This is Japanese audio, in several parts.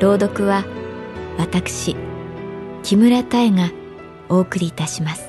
朗読は私木村多江がお送りいたします。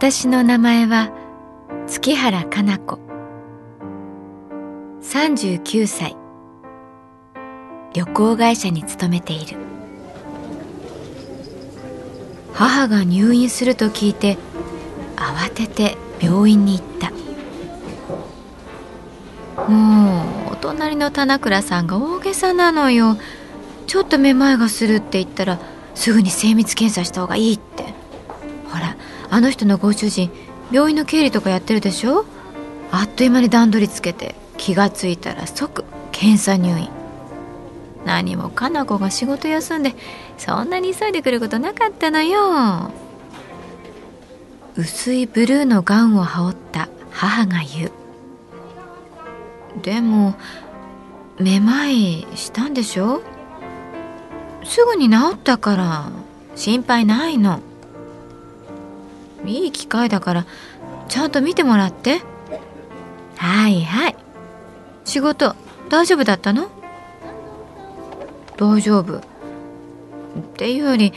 私の名前は月原かな子。39歳。旅行会社に勤めている。母が入院すると聞いて慌てて病院に行った。もうお隣の棚倉さんが大げさなのよ。ちょっとめまいがするって言ったらすぐに精密検査した方がいいって。あの人のご主人病院の経理とかやってるでしょ？あっという間に段取りつけて気がついたら即検査入院。何もかな子が仕事休んでそんなに急いでくることなかったのよ。薄いブルーのガウンを羽織った母が言う。でもめまいしたんでしょ？すぐに治ったから心配ないの。いい機会だからちゃんと見てもらって。はいはい。仕事大丈夫だったの？大丈夫。っていうより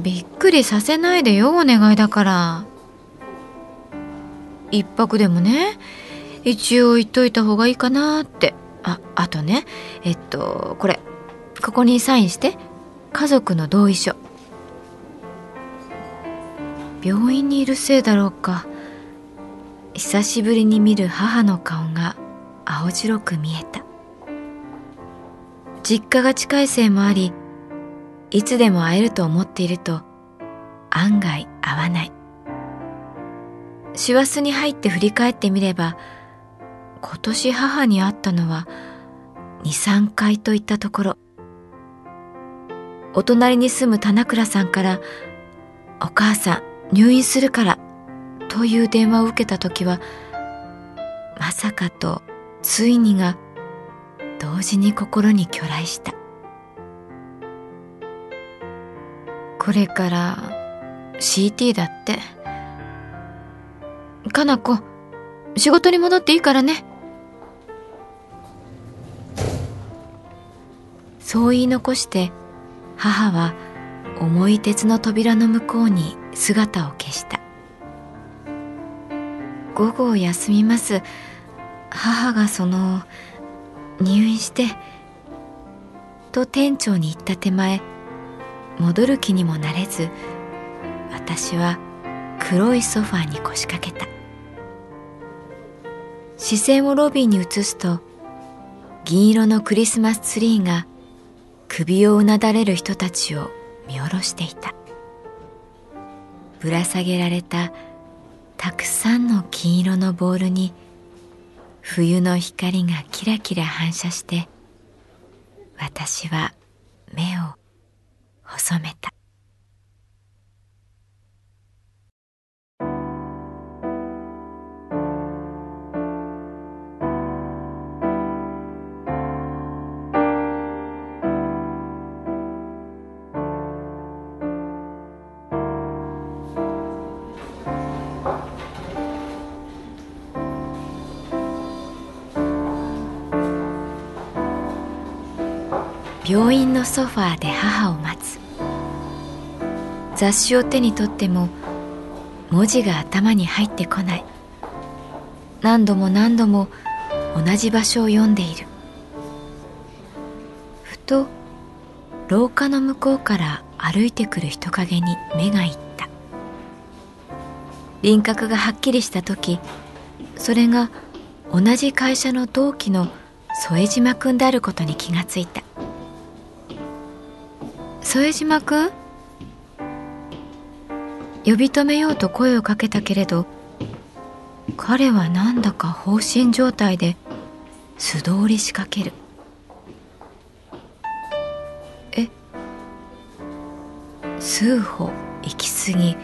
びっくりさせないでよお願いだから。一泊でもね一応言っといた方がいいかなって。ああとねえっとこれここにサインして。家族の同意書。病院にいるせいだろうか。久しぶりに見る母の顔が青白く見えた。実家が近いせいもありいつでも会えると思っていると案外会わない。師走に入って振り返ってみれば今年母に会ったのは23回といったところ。お隣に住む棚倉さんから「お母さん入院するからという電話を受けた時はまさかとついにが同時に心に去来した。これから CT だって。かな子仕事に戻っていいからね。そう言い残して母は重い鉄の扉の向こうに姿を消した。午後休みます。母がその入院してと店長に言った手前戻る気にもなれず私は黒いソファーに腰掛けた。視線をロビーに移すと銀色のクリスマスツリーが首をうなだれる人たちを見下ろしていた。ぶら下げられたたくさんの金色のボールに冬の光がキラキラ反射して私は目を細めた。病院のソファーで母を待つ。雑誌を手に取っても文字が頭に入ってこない。何度も何度も同じ場所を読んでいる。ふと廊下の向こうから歩いてくる人影に目がいった。輪郭がはっきりした時それが同じ会社の同期の副島君であることに気がついた。副島君？呼び止めようと声をかけたけれど彼はなんだか放心状態で素通り仕掛ける。え？数歩行き過ぎ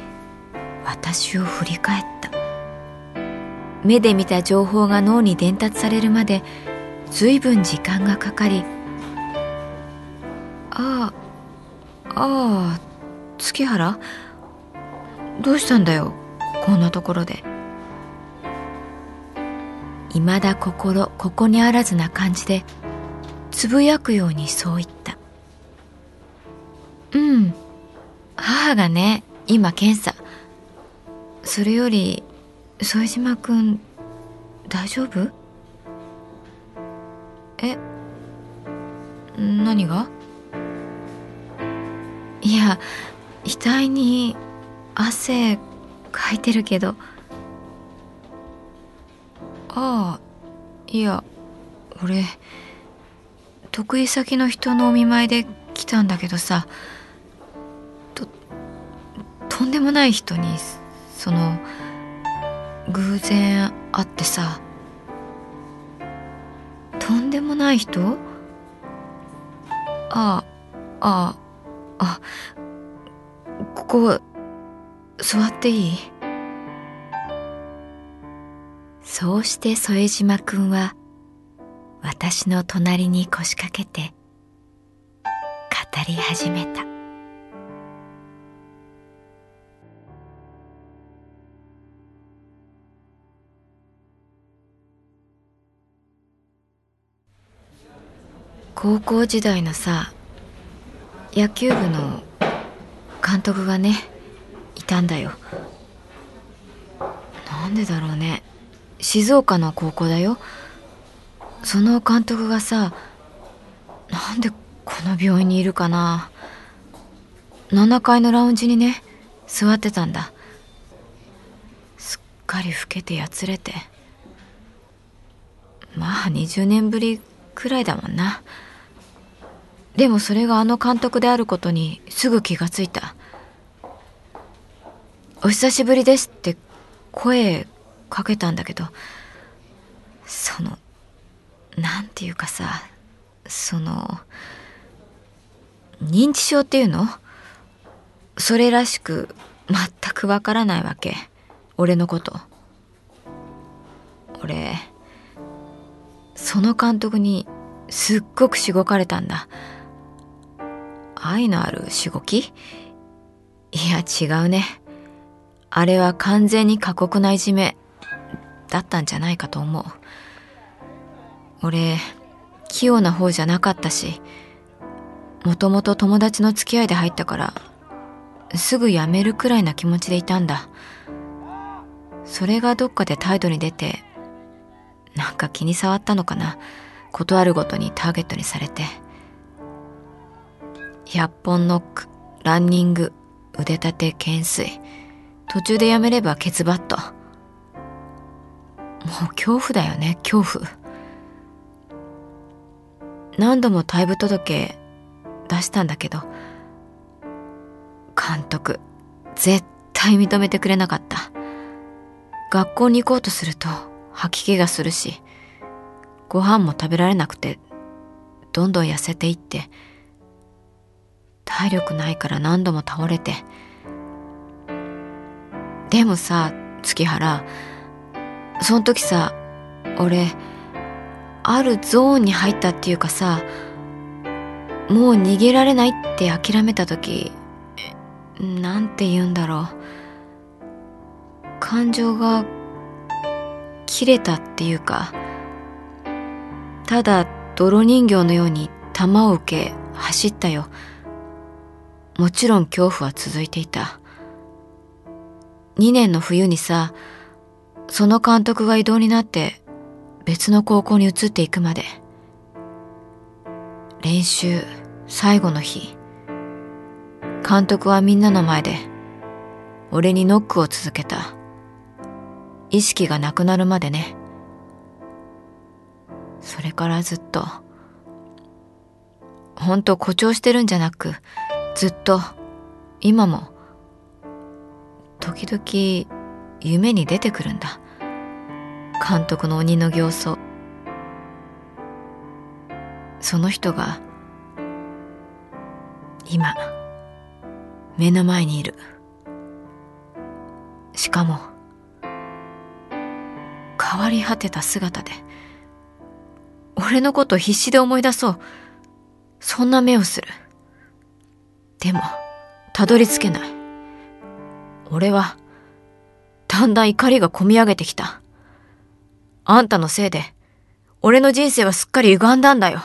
私を振り返った。目で見た情報が脳に伝達されるまで随分時間がかかりああああ月原？どうしたんだよこんなところで。いまだ心ここにあらずな感じでつぶやくようにそう言った。うん母がね今検査。それより副島君大丈夫？え何が？いや額に汗かいてるけど。ああいや俺得意先の人のお見舞いで来たんだけどさ。ととんでもない人にその偶然会ってさ。とんでもない人？ああああ。あここ座っていい？そうして副島くんは私の隣に腰掛けて語り始めた。高校時代のさ野球部の監督がねいたんだよ。なんでだろうね。静岡の高校だよ。その監督がさなんでこの病院にいるかな。7階のラウンジにね座ってたんだ。すっかり老けてやつれて。まあ20年ぶりくらいだもんな。でもそれがあの監督であることにすぐ気がついた「お久しぶりです」って声かけたんだけどそのなんていうかさその認知症っていうの？それらしく全くわからないわけ。俺のこと。俺その監督にすっごくしごかれたんだ。愛のあるしごきいや違うね。あれは完全に過酷ないじめだったんじゃないかと思う。俺、器用な方じゃなかったし、もともと友達の付き合いで入ったから、すぐ辞めるくらいな気持ちでいたんだ。それがどっかで態度に出て、なんか気に障ったのかな？断るごとにターゲットにされて。100本ノック、ランニング、腕立て懸垂。途中でやめればケツバット。もう恐怖だよね、恐怖。何度も退部届出したんだけど、監督、絶対認めてくれなかった。学校に行こうとすると吐き気がするし、ご飯も食べられなくて、どんどん痩せていって、体力ないから何度も倒れて。でもさ、月原、その時さ、俺、あるゾーンに入ったっていうかさ、もう逃げられないって諦めた時、なんて言うんだろう。感情が切れたっていうか、ただ泥人形のように弾を受け走ったよもちろん恐怖は続いていた。2年の冬にさその監督が異動になって別の高校に移っていくまで。練習最後の日。監督はみんなの前で俺にノックを続けた。意識がなくなるまでね。それからずっとほんと誇張してるんじゃなくずっと今も時々夢に出てくるんだ。監督の鬼の形相。その人が今目の前にいる。しかも変わり果てた姿で俺のこと必死で思い出そう。そんな目をする。でもたどり着けない。俺はだんだん怒りがこみ上げてきた。あんたのせいで俺の人生はすっかり歪んだんだよ。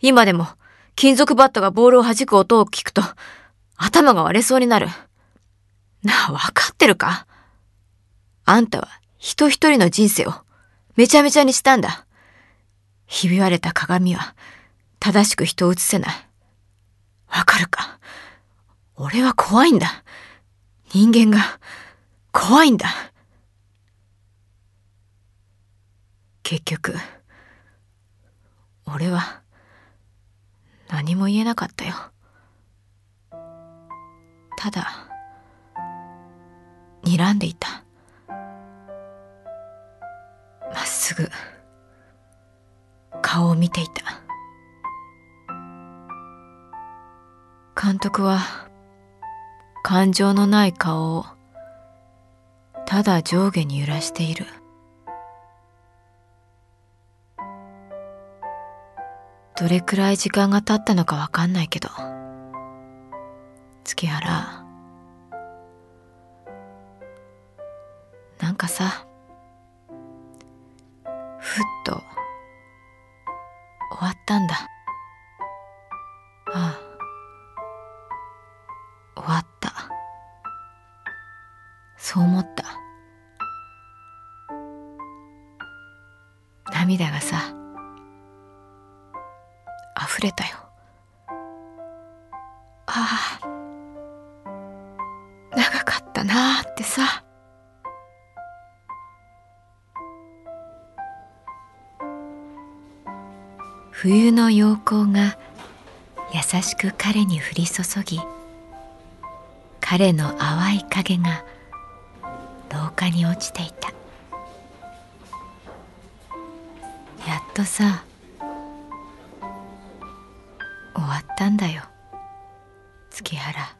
今でも金属バットがボールを弾く音を聞くと頭が割れそうになる。なあ、わかってるか？あんたは人一人の人生をめちゃめちゃにしたんだ。ひび割れた鏡は正しく人を映せない。わかるか？俺は怖いんだ。人間が怖いんだ。結局、俺は何も言えなかったよ。ただ、睨んでいた。まっすぐ、顔を見ていた。監督は、感情のない顔を、ただ上下に揺らしている。どれくらい時間が経ったのかわかんないけど月原。なんかさふっと終わったんだ。ああ。終わった。そう思った。涙がさ溢れたよ。ああ長かったなーってさ。冬の陽光が優しく彼に降り注ぎ彼の淡い影が廊下に落ちていた。やっとさ終わったんだよ月原。